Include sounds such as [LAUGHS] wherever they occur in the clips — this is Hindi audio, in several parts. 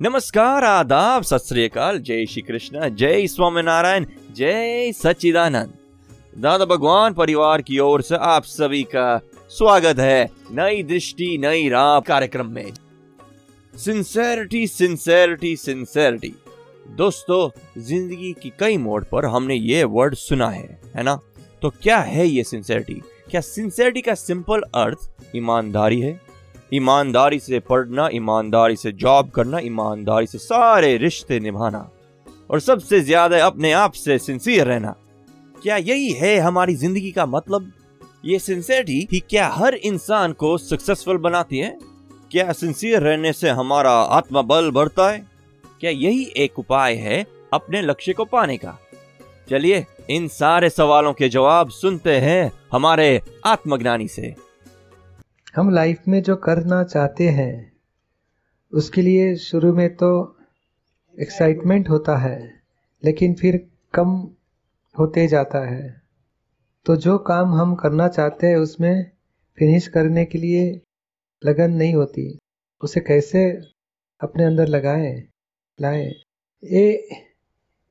नमस्कार, आदाब, सत जय श्री कृष्ण, जय स्वामीनारायण, जय सच्चिदानंद। दादा भगवान परिवार की ओर से आप सभी का स्वागत है नई दृष्टि, नई राह कार्यक्रम में। सिंसेरिटी सिंसेरिटी सिंसेरिटी दोस्तों, ज़िंदगी की कई मोड़ पर हमने ये वर्ड सुना है है ना? तो क्या है ये सिंसेरिटी क्या सिंसेरिटी का सिंपल अर्थ ईमानदारी है? ईमानदारी से पढ़ना, ईमानदारी से जॉब करना, ईमानदारी से सारे रिश्ते निभाना और सबसे ज़्यादा अपने आप से सिंसियर रहना। क्या यही है हमारी ज़िंदगी का मतलब? ये सिंसियरिटी ही क्या हर इंसान को सक्सेसफुल बनाती है? क्या सिंसियर रहने से हमारा आत्मबल बढ़ता है? क्या यही एक उपाय है अपने लक्ष्य को पाने का? चलिए इन सारे सवालों के जवाब सुनते हैं हमारे आत्मज्ञानी से। हम लाइफ में जो करना चाहते हैं, उसके लिए शुरू में तो एक्साइटमेंट होता है, लेकिन फिर कम होते जाता है। तो जो काम हम करना चाहते हैं, उसमें फिनिश करने के लिए लगन नहीं होती। उसे कैसे अपने अंदर लगाएँ, लाएँ? ये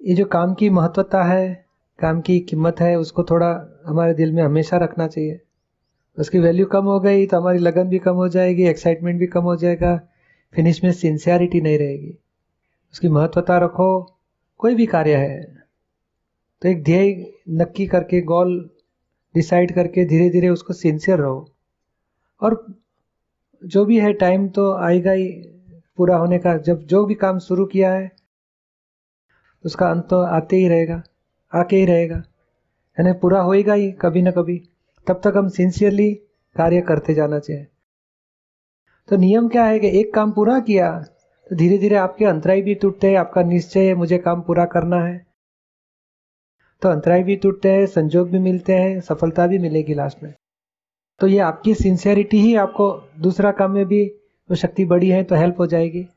ये जो काम की महत्वता है, काम की कीमत है, उसको थोड़ा हमारे दिल में हमेशा रखना चाहिए। उसकी वैल्यू कम हो गई तो हमारी लगन भी कम हो जाएगी एक्साइटमेंट भी कम हो जाएगा फिनिश में सिंसियरिटी नहीं रहेगी। उसकी महत्वता रखो, कोई भी कार्य है तो एक ध्येय नक्की करके गोल डिसाइड करके धीरे धीरे उसको सिंसियर रहो। और जो भी है टाइम तो आएगा ही, पूरा होने का, जब जो भी काम शुरू किया है, उसका अंत तो आते ही रहेगा, आके ही रहेगा, यानी पूरा होएगा ही कभी ना कभी। तब तक हम सिंसियरली कार्य करते जाना चाहिए। तो नियम क्या है कि एक काम पूरा किया तो धीरे धीरे आपके अंतराय भी टूटते हैं, आपका निश्चय है, मुझे काम पूरा करना है। तो अंतराय भी टूटते हैं, संजोग भी मिलते हैं, सफलता भी मिलेगी लास्ट में। तो ये आपकी सिंसियरिटी ही आपको दूसरा काम में भी वो शक्ति बड़ी है तो हेल्प हो जाएगी।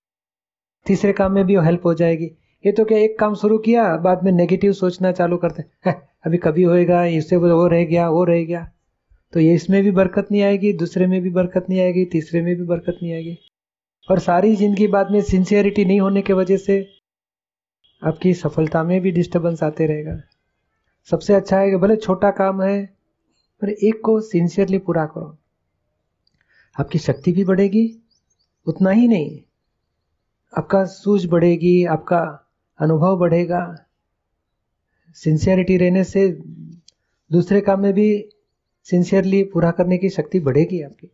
तीसरे काम में भी वो हेल्प हो जाएगी। ये तो क्या एक काम शुरू किया, बाद में नेगेटिव सोचना चालू करते हैं। [LAUGHS] अभी कभी होएगा, इससे वो रह गया, वो रह गया। तो ये इसमें भी बरकत नहीं आएगी, दूसरे में भी बरकत नहीं आएगी, तीसरे में भी बरकत नहीं आएगी। और सारी ज़िंदगी बाद में सिंसियरिटी नहीं होने की वजह से आपकी सफलता में भी डिस्टर्बेंस आते रहेगा। सबसे अच्छा है कि भले छोटा काम है, पर एक को सिंसियरली पूरा करो। आपकी शक्ति भी बढ़ेगी, उतना ही नहीं, आपका सूझ बढ़ेगी, आपका अनुभव बढ़ेगा। सिंसियरिटी रहने से दूसरे काम में भी सिंसियरली पूरा करने की शक्ति बढ़ेगी आपकी।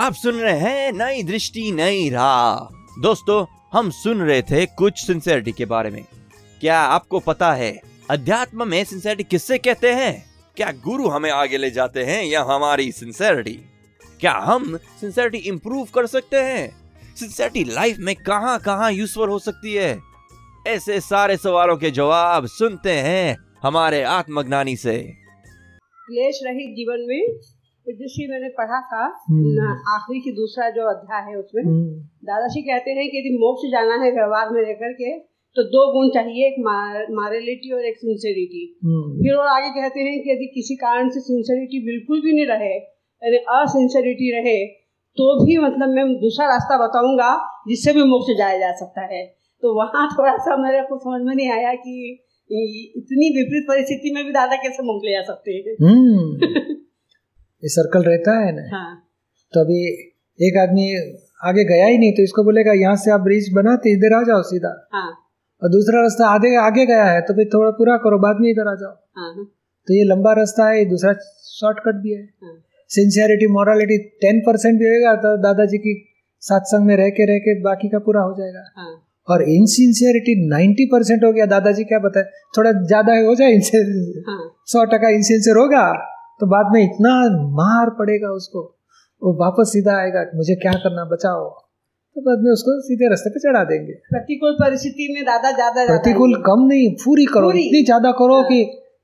आप सुन रहे हैं नई दृष्टि, नई राह। दोस्तों, हम सुन रहे थे कुछ सिंसियरिटी के बारे में। क्या आपको पता है, अध्यात्म में सिंसियरिटी किससे कहते हैं? क्या गुरु हमें आगे ले जाते हैं या हमारी सिंसियरिटी क्या हम सिंसियरिटी इंप्रूव कर सकते हैं? सिंसियरिटी लाइफ में कहाँ कहाँ यूजफुल हो सकती है? ऐसे सारे सवालों के जवाब सुनते हैं हमारे आत्मज्ञानी से। क्लेश रहित जीवन में विदुषी मैंने पढ़ा था हम्म। आखिरी की दूसरा जो अध्याय है उसमें। हम्म, दादाजी कहते हैं कि यदि मोक्ष जाना है व्यवहार में रहकर के तो दो गुण चाहिए एक मारेलिटी और एक सिंसेरिटी हम्म, फिर और आगे कहते हैं कि यदि किसी कारण से सिंसेरिटी बिल्कुल भी नहीं रहे यानी असिंसेरिटी रहे तो भी मतलब मैं दूसरा रास्ता बताऊँगा जिससे भी मोक्ष जाया जा सकता है। तो वहाँ थोड़ा सा मेरे को समझ में नहीं आया कि इतनी विपरीत परिस्थिति में भी दादा कैसे ले जा सकते हैं? हम्म। [LAUGHS] ये सर्कल रहता है ना? हाँ। तो अभी एक आदमी आगे गया ही नहीं तो इसको बोलेगा यहाँ से आप ब्रिज बनाते इधर आ जाओ सीधा। हाँ। और दूसरा रास्ता आगे आगे गया है तो फिर थोड़ा पूरा करो बाद में इधर आ जाओ। हाँ हाँ। तो ये लंबा रास्ता है दूसरा शॉर्टकट भी है। हाँ। सिंसियरिटी मॉरलिटी टेन परसेंट भी होगा तो दादाजी की सत्संग में रह के रह के बाकी का पूरा हो जाएगा। हाँ। और इनसिंसियरिटी नाइन्टी परसेंट हो गया दादाजी क्या बताए थोड़ा ज़्यादा हो जाए इनसे। हाँ। सौ टका इनसिंसियर होगा तो बाद में इतना मार पड़ेगा उसको। वो वापस सीधा आएगा मुझे क्या करना बचाओ। तो बाद में उसको सीधे रास्ते पे चढ़ा देंगे। प्रतिकूल परिस्थिति में दादा ज़्यादा ज़्यादा प्रतिकूल कम नहीं पूरी करो। पूरी। इतनी ज़्यादा करो हाँ। कि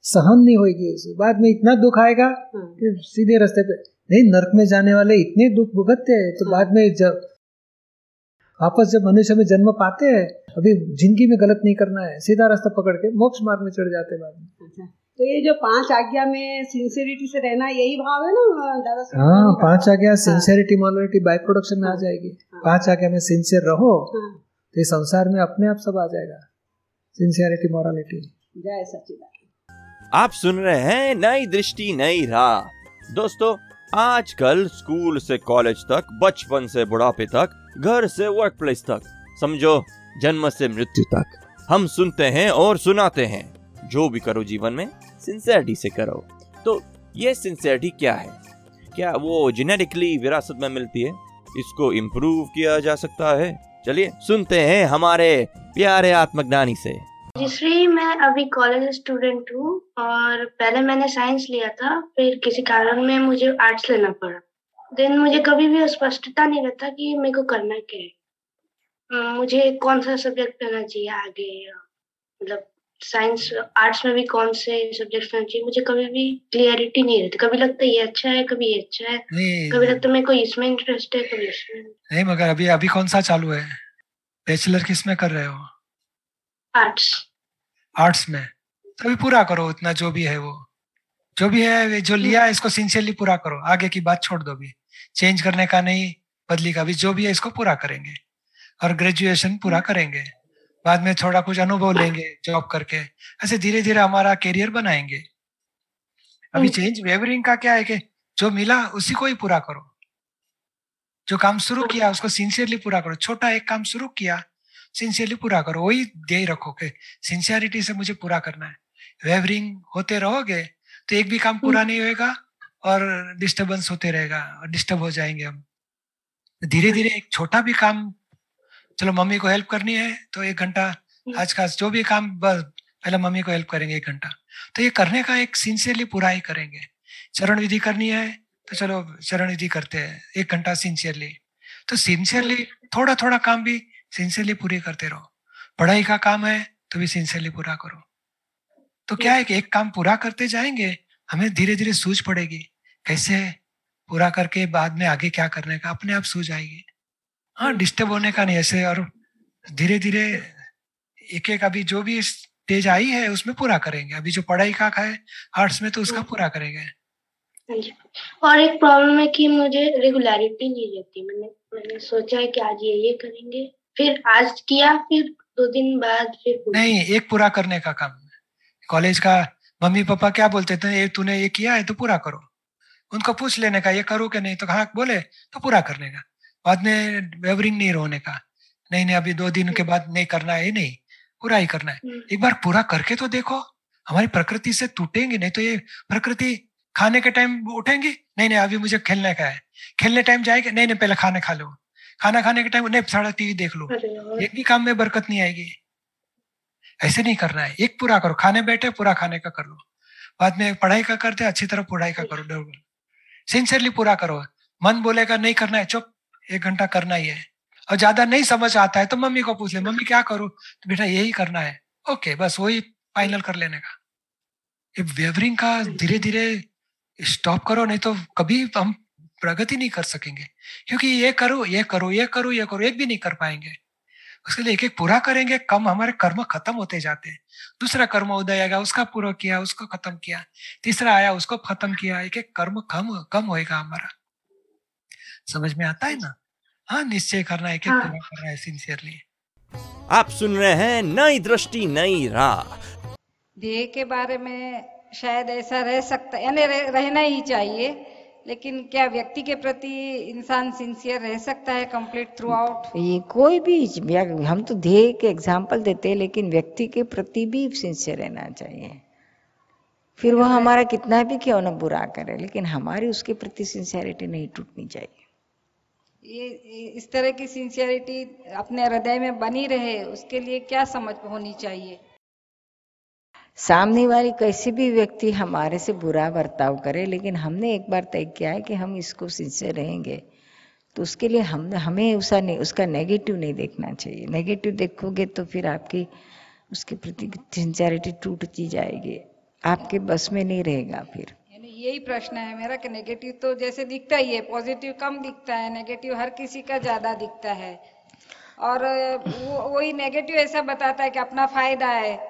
सहन नहीं होगी उसे। बाद में इतना दुख आएगा हाँ। कि सीधे रास्ते पे नहीं नरक में जाने वाले इतने दुख भुगतते हैं। तो हाँ। बाद में जब वापस जब मनुष्य में जन्म पाते हैं अभी ज़िंदगी में गलत नहीं करना है सीधा रास्ता पकड़ के मोक्ष मार्ग में चढ़ जाते हैं बाद में। अच्छा। तो ये जो पाँच आज्ञा में सिंसियरिटी से रहना यही भाव है ना दादा हाँ पाँच आज्ञा सिंसियरिटी मॉरलिटी बाई प्रोडक्शन में आ जाएगी। हाँ। पाँच आज्ञा में सिंसियर रहो हाँ, तो ये संसार में अपने आप सब आ जाएगा। सिंसियरिटी मॉरलिटी जय सच्चिदानंद आप सुन रहे हैं नई दृष्टि नई राह। दोस्तों आजकल स्कूल से कॉलेज तक बचपन से बुढ़ापे तक घर से वर्क प्लेस तक, समझो, जन्म से मृत्यु तक। हम सुनते हैं और सुनाते हैं। जो भी करो जीवन में सिंसियरिटी से करो। तो ये सिंसियरिटी क्या है? क्या वो जेनेटिकली विरासत में मिलती है? इसको इम्प्रूव किया जा सकता है? चलिए, सुनते हैं हमारे प्यारे आत्मज्ञानी से। जिसरी मैं अभी कॉलेज स्टूडेंट हूँ और पहले मैंने साइंस लिया था, फिर किसी कारण में मुझे आर्ट्स लेना पड़ा। देन मुझे कभी भी स्पष्टता नहीं रहता कि मेरे को करना क्या है। मुझे कौन सा सब्जेक्ट लेना चाहिए आगे मतलब साइंस आर्ट्स में भी कौन से सब्जेक्ट लेना चाहिए मुझे कभी भी क्लियरिटी नहीं रहती। कभी लगता है ये अच्छा है कभी ये अच्छा है। कभी लगता है मेरे को इसमें इंटरेस्ट है कभी इसमें नहीं मगर अभी अभी कौन सा चालू है? बैचलर किसमें कर रहे हो? आर्ट्स आर्ट्स में? तो अभी पूरा करो उतना जो भी है वो। जो भी है जो लिया है इसको सिंसियरली पूरा करो। आगे की बात छोड़ दो अभी। चेंज करने का नहीं बदली का भी जो भी है इसको पूरा करेंगे। और ग्रेजुएशन पूरा करेंगे। बाद में थोड़ा कुछ अनुभव लेंगे जॉब करके। ऐसे धीरे धीरे हमारा करियर बनाएँगे। अभी चेंज वेवरिंग का क्या है कि जो मिला उसी को ही पूरा करो। जो काम शुरू किया उसको सिंसियरली पूरा करो। छोटा एक काम शुरू किया सिंसियरली पूरा करो। वही ध्येय रखो कि सिंसियरिटी से मुझे पूरा करना है। वेवरिंग होते रहोगे तो एक भी काम पूरा नहीं होएगा। और डिस्टर्बेंस होते रहेगा और डिस्टर्ब हो जाएँगे हम। धीरे धीरे एक छोटा भी काम चलो मम्मी को हेल्प करनी है तो एक घंटा आज का जो भी काम बस पहले मम्मी को हेल्प करेंगे एक घंटा। तो ये करने का एक सिंसियरली पूरा ही करेंगे। चरण विधि करनी है तो चलो चरण विधि करते हैं एक घंटा सिंसियरली तो सिंसियरली थोड़ा थोड़ा काम भी सिंसियरली पूरी करते रहो। पढ़ाई का काम है तो भी सिंसियरली पूरा करो। तो क्या है कि एक काम पूरा करते जाएँगे हमें धीरे धीरे सूझ पड़ेगी। कैसे पूरा करके बाद में आगे क्या करने का? अपने आप सूझ आएगी हाँ डिस्टर्ब होने का नहीं ऐसे और धीरे धीरे एक एक अभी जो भी स्टेज आई है उसमें पूरा करेंगे। अभी जो पढ़ाई का है आर्ट्स में तो उसका पूरा करेंगे। हाँ और एक प्रॉब्लम है कि मुझे रेगुलरिटी नहीं रहती। मैंने मैंने सोचा है कि आज ये ये करेंगे। फिर आज किया फिर दो दिन बाद फिर नहीं एक पूरा करने का काम कॉलेज का मम्मी पापा क्या बोलते थे? ये तूने ये किया है तो पूरा करो। उनको पूछ लेने का ये करो कि नहीं तो हाँ बोले? तो पूरा करने का बाद में वेवरिंग नहीं रोने का। नहीं नहीं अभी दो दिन के बाद नहीं करना है नहीं। पूरा ही करना है। हम्म, एक बार पूरा करके तो देखो हमारी प्रकृति से टूटेंगे नहीं तो ये प्रकृति खाने के टाइम उठेंगी। नहीं नहीं अभी मुझे खेलने का है। खेलने टाइम जाएगी? नहीं नहीं पहले खाना खा लो। खाना खाने के टाइम नहीं थोड़ा टीवी देख लो। एक भी काम में बरकत नहीं आएगी। ऐसे नहीं करना है। एक पूरा करो। खाने बैठे पूरा खाने का कर लो। बाद में पढ़ाई का करते अच्छी तरह पढ़ाई का करो। डर सिंसियरली पूरा करो। मन बोलेगा, नहीं करना है, चुप, एक घंटा करना ही है। और ज़्यादा नहीं समझ आता है तो मम्मी को पूछ ले, मम्मी, क्या करूँ? तो बेटा, यही करना है। ओके, बस वही फाइनल कर लेने का। ये वेवरिंग का धीरे धीरे स्टॉप करो, नहीं तो कभी हम प्रगति नहीं कर सकेंगे। क्योंकि ये करो ये करो ये करो ये करो, एक भी नहीं कर पाएँगे। उसके लिए एक एक पूरा करेंगे कम हमारे कर्म खत्म होते जाते हैं। दूसरा कर्म उदय आएगा उसका पूरा किया उसको खत्म किया। तीसरा आया उसको खत्म किया। एक एक कर्म कम कम होएगा हमारा। समझ में आता है ना? हाँ निश्चय करना एक एक हाँ। पूरा करना है सिंसियरली आप सुन रहे हैं नई दृष्टि नई राह। ध्येय के बारे में शायद ऐसा रह सकता यानी रहना ही चाहिए। लेकिन क्या व्यक्ति के प्रति इंसान सिंसियर रह सकता है कंप्लीट थ्रू आउट ये कोई भी हम तो ध्येय के एग्ज़ाम्पल देते हैं लेकिन व्यक्ति के प्रति भी सिंसियर रहना चाहिए। फिर वो हमारा कितना भी क्यों न बुरा करे लेकिन हमारी उसके प्रति सिंसियरिटी नहीं टूटनी चाहिए। ये ये- इस तरह की सिंसियरिटी अपने हृदय में बनी रहे उसके लिए क्या समझ होनी चाहिए? सामने वाली कैसी भी व्यक्ति हमारे से बुरा बर्ताव करे लेकिन हमने एक बार तय किया है कि हम इसको सिंसियर रहेंगे। तो उसके लिए हम हमें उसका ने, उसका नेगेटिव नहीं देखना चाहिए। नेगेटिव देखोगे तो फिर आपकी उसके प्रति सिंसियरिटी टूटती जाएगी। आपके बस में नहीं रहेगा फिर। यही प्रश्न है मेरा कि नेगेटिव तो जैसे दिखता ही है पॉजिटिव कम दिखता है नेगेटिव हर किसी का ज़्यादा दिखता है। और वो वही नेगेटिव ऐसा बताता है कि अपना फ़ायदा है।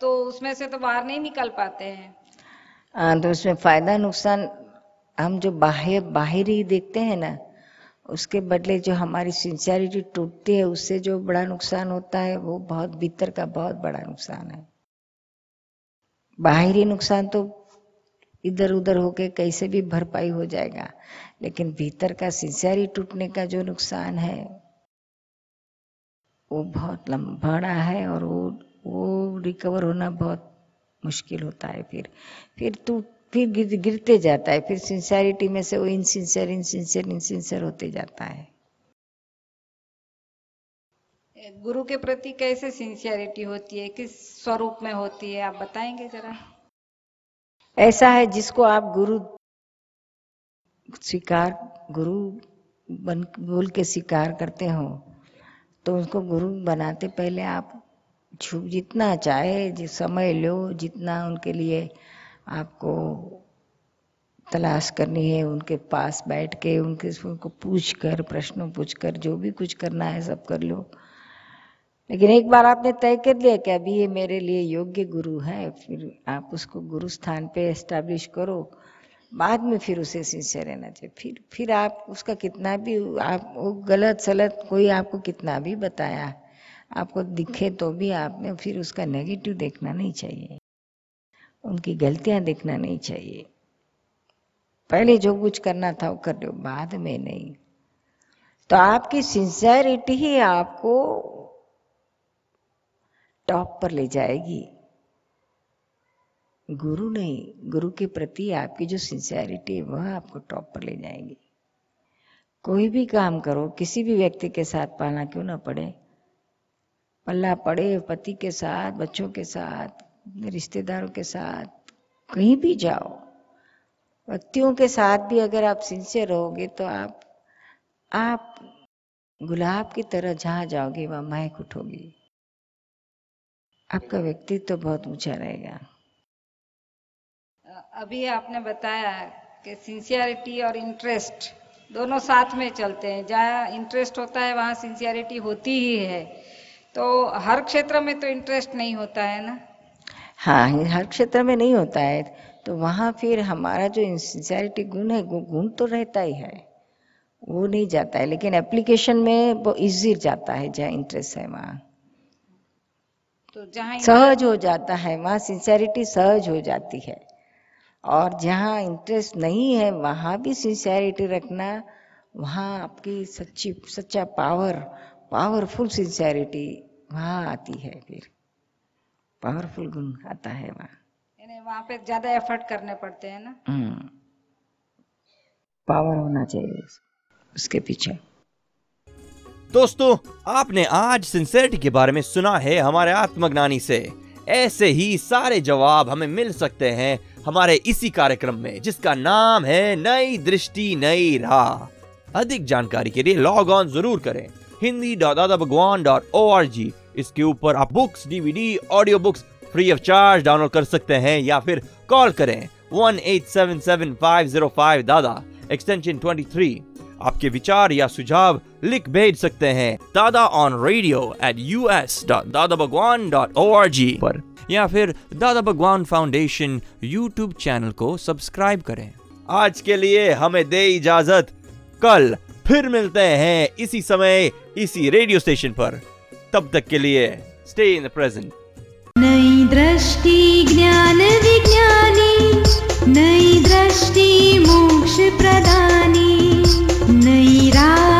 तो उसमें से तो बाहर नहीं निकल पाते हैं। हाँ तो उसमें फ़ायदा नुकसान हम जो बाह्य बाहरी देखते हैं ना, उसके बदले जो हमारी सिंसियरिटी टूटती है, उससे जो बड़ा नुकसान होता है, वो बहुत भीतर का बहुत बड़ा नुकसान है। बाहरी नुकसान तो इधर उधर होके कैसे भी भरपाई हो जाएगा, लेकिन भीतर का सिंसियरिटी टूटने का जो नुकसान है, वो बहुत लंबा है और वो वो रिकवर होना बहुत मुश्किल होता है फिर। फिर तू फिर गिर, गिरते जाता है फिर सिंसियरिटी में से वो इनसिंसियर इनसिंसियर इनसिंसियर होते जाता है। गुरु के प्रति कैसे सिंसियरिटी होती है? किस स्वरूप में होती है? आप बताएँगे जरा। ऐसा है जिसको आप गुरु स्वीकार गुरु बन बोल के स्वीकार करते हो तो उसको गुरु बनाते पहले आप जितना चाहे जिस समय लो, जितना उनके लिए आपको तलाश करनी है, उनके पास बैठ के, उनके उनको पूछ कर प्रश्नों पूछ कर जो भी कुछ करना है सब कर लो। लेकिन एक बार आपने तय कर लिया कि अभी ये मेरे लिए योग्य गुरु है, फिर आप उसको गुरु स्थान पे एस्टेब्लिश करो। बाद में फिर उसे सिंसियर रहना चाहिए। फिर फिर आप उसका कितना भी, आप वो गलत सलत कोई आपको कितना भी बताया आपको दिखे तो भी आपने फिर उसका नेगेटिव देखना नहीं चाहिए। उनकी गलतियाँ देखना नहीं चाहिए। पहले जो कुछ करना था वो कर लो, बाद में नहीं। तो आपकी सिंसियरिटी ही आपको टॉप पर ले जाएगी। गुरु नहीं, गुरु के प्रति आपकी जो सिंसियरिटी है, वह आपको टॉप पर ले जाएगी। कोई भी काम करो, किसी भी व्यक्ति के साथ पालना क्यों ना पड़े? पल्ला पड़े पति के साथ, बच्चों के साथ, रिश्तेदारों के साथ, कहीं भी जाओ। व्यक्तियों के साथ भी अगर आप सिंसियर रहोगे तो आप आप गुलाब की तरह जहाँ जाओगे वहाँ महक उठोगी। आपका व्यक्तित्व तो बहुत ऊँचा रहेगा। अभी आपने बताया कि सिंसियरिटी और इंटरेस्ट दोनों साथ में चलते हैं। जहाँ इंटरेस्ट होता है, वहाँ सिंसियरिटी होती ही है। तो हर क्षेत्र में तो इंटरेस्ट नहीं होता है ना? हाँ हर क्षेत्र में नहीं होता है। तो वहाँ फिर हमारा जो सिंसियरिटी गुण है गुण तो रहता ही है। वो नहीं जाता है लेकिन एप्लीकेशन में वो इजी जाता है जहाँ इंटरेस्ट है वहाँ। तो जहाँ सहज हो जाता है वहाँ सिंसियरिटी सहज हो जाती है। और जहाँ इंटरेस्ट नहीं है वहाँ भी सिंसियरिटी रखना वहाँ आपकी सच्ची सच्चा पावर पावरफुल सिंसियरिटी वहाँ आती है फिर। पावरफुल गुण आता है वहाँ। वहाँ पे ज़्यादा एफर्ट करने पड़ते हैं ना? पावर हम्म। होना चाहिए उसके पीछे। दोस्तों आपने आज सिंसेरिटी के बारे में सुना है हमारे आत्मज्ञानी से। ऐसे ही सारे जवाब हमें मिल सकते हैं हमारे इसी कार्यक्रम में जिसका नाम है नई दृष्टि नई राह। अधिक जानकारी के लिए लॉग ऑन ज़रूर करें। Hindi dot Dada Bhagwan dot O R G इसके ऊपर आप books DVD audio books free of charge download कर सकते हैं या फिर कॉल करें one eight seven seven five zero five Dada extension twenty three आपके विचार या सुझाव लिख भेज सकते हैं Dada on radio at U S dot Dada Bhagwan dot O R G पर। या फिर Dada Bhagwan foundation YouTube channel को सब्सक्राइब करें। आज के लिए हमें दे इजाज़त। कल फिर मिलते हैं इसी समय, इसी रेडियो स्टेशन पर। तब तक के लिए स्टे इन द प्रेजेंट नई दृष्टि, ज्ञान विज्ञानी। नई दृष्टि, मोक्ष प्रदानी। नई राह